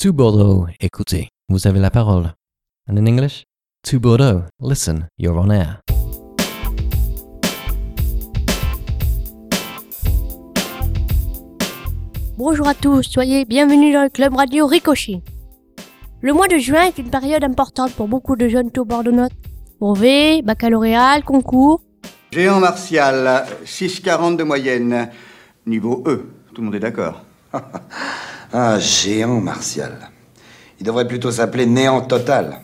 To Bordeaux, écoutez, vous avez la parole. And in English, to Bordeaux, listen, you're on air. Bonjour à tous, soyez bienvenus dans le club radio Ricochet. Le mois de juin est une période importante pour beaucoup de jeunes taux bordelais. Brevet, baccalauréat, concours. Géant martial, 6,40 de moyenne. Niveau E, tout le monde est d'accord. Un géant martial. Il devrait plutôt s'appeler néant total.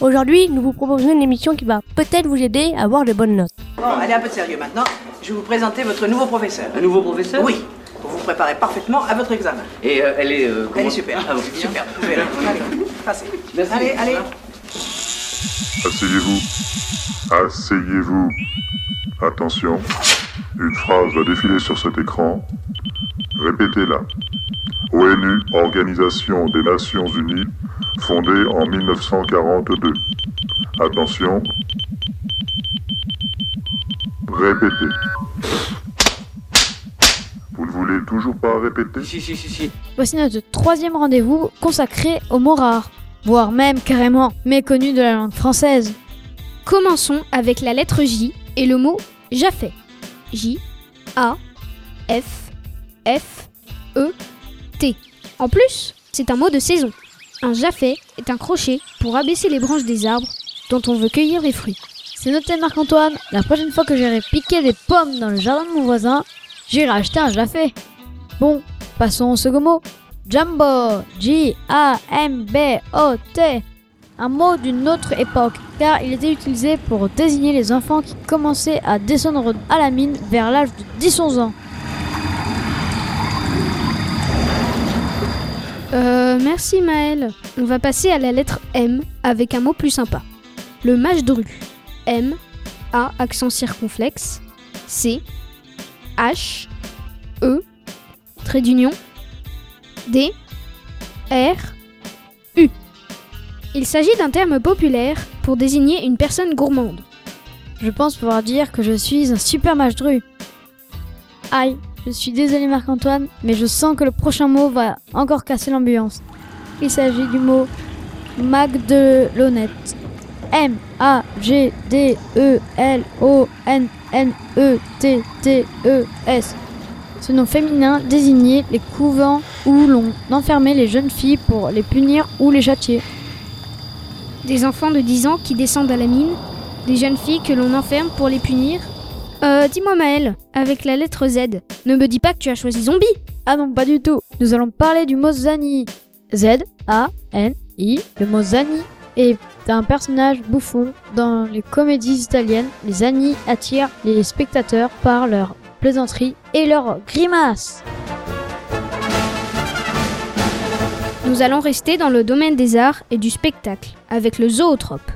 Aujourd'hui, nous vous proposons une émission qui va peut-être vous aider à avoir de bonnes notes. Bon, allez un peu de sérieux maintenant. Je vais vous présenter votre nouveau professeur. Un nouveau professeur? Oui, pour vous préparer parfaitement à votre examen. Et euh, elle est. euh, Elle est super. Ah, bon, super. Vous. Allez, passez. Merci. Allez, allez. Asseyez-vous. Asseyez-vous. Attention. Une phrase va défiler sur cet écran. Répétez-la. ONU, Organisation des Nations Unies, fondée en 1942. Attention. Répétez. Vous ne voulez toujours pas répéter? Si, si, si, si. Voici notre troisième rendez-vous consacré aux mots rares, voire même carrément méconnus de la langue française. Commençons avec la lettre J et le mot Jaffet. J, A, F, F, E, T. En plus, c'est un mot de saison. Un jaffet est un crochet pour abaisser les branches des arbres dont on veut cueillir les fruits. C'est noté Marc-Antoine, la prochaine fois que j'irai piquer des pommes dans le jardin de mon voisin, j'irai acheter un jaffet. Bon, passons au second mot. Jumbo, J-A-M-B-O-T. Un mot d'une autre époque, car il était utilisé pour désigner les enfants qui commençaient à descendre à la mine vers l'âge de 10-11 ans. Euh, merci Maël. On va passer à la lettre M avec un mot plus sympa. Le mâche-dru. M, A, accent circonflexe. C, H, E, trait d'union. D, R, U. Il s'agit d'un terme populaire pour désigner une personne gourmande. Je pense pouvoir dire que je suis un super mage dru. Aïe, je suis désolé Marc-Antoine, mais je sens que le prochain mot va encore casser l'ambiance. Il s'agit du mot Magdelonette. M-A-G-D-E-L-O-N-N-E-T-T-E-S. Ce nom féminin désignait les couvents où l'on enfermait les jeunes filles pour les punir ou les châtier. Des enfants de 10 ans qui descendent à la mine. Des jeunes filles que l'on enferme pour les punir. Euh, dis-moi Maël, avec la lettre Z, ne me dis pas que tu as choisi zombie. Ah non, pas du tout. Nous allons parler du mot Zani. Z-A-N-I. Le mot Zani est un personnage bouffon dans les comédies italiennes. Les Zani attirent les spectateurs par leur plaisanterie et leurs grimaces. Nous allons rester dans le domaine des arts et du spectacle, avec le zootrope.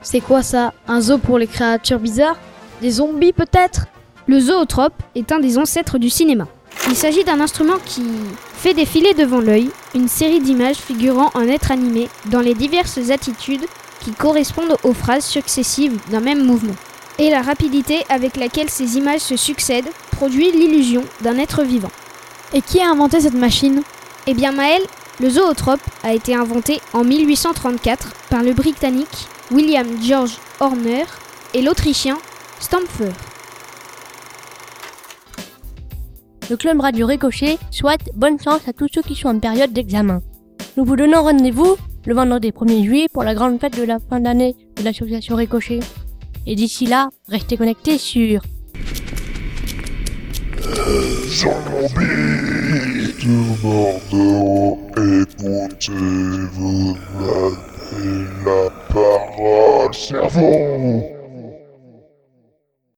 C'est quoi ça Un zoo pour les créatures bizarres? Des zombies peut-être? Le zootrope est un des ancêtres du cinéma. Il s'agit d'un instrument qui fait défiler devant l'œil une série d'images figurant un être animé dans les diverses attitudes qui correspondent aux phrases successives d'un même mouvement. Et la rapidité avec laquelle ces images se succèdent produit l'illusion d'un être vivant. Et qui a inventé cette machine? Eh bien Maël, le zootrope a été inventé en 1834 par le Britannique William George Horner et l'Autrichien Stampfer. Le club radio Ricochet souhaite bonne chance à tous ceux qui sont en période d'examen. Nous vous donnons rendez-vous le vendredi 1er juillet pour la grande fête de la fin d'année de l'association Ricochet. Et d'ici là, restez connectés sur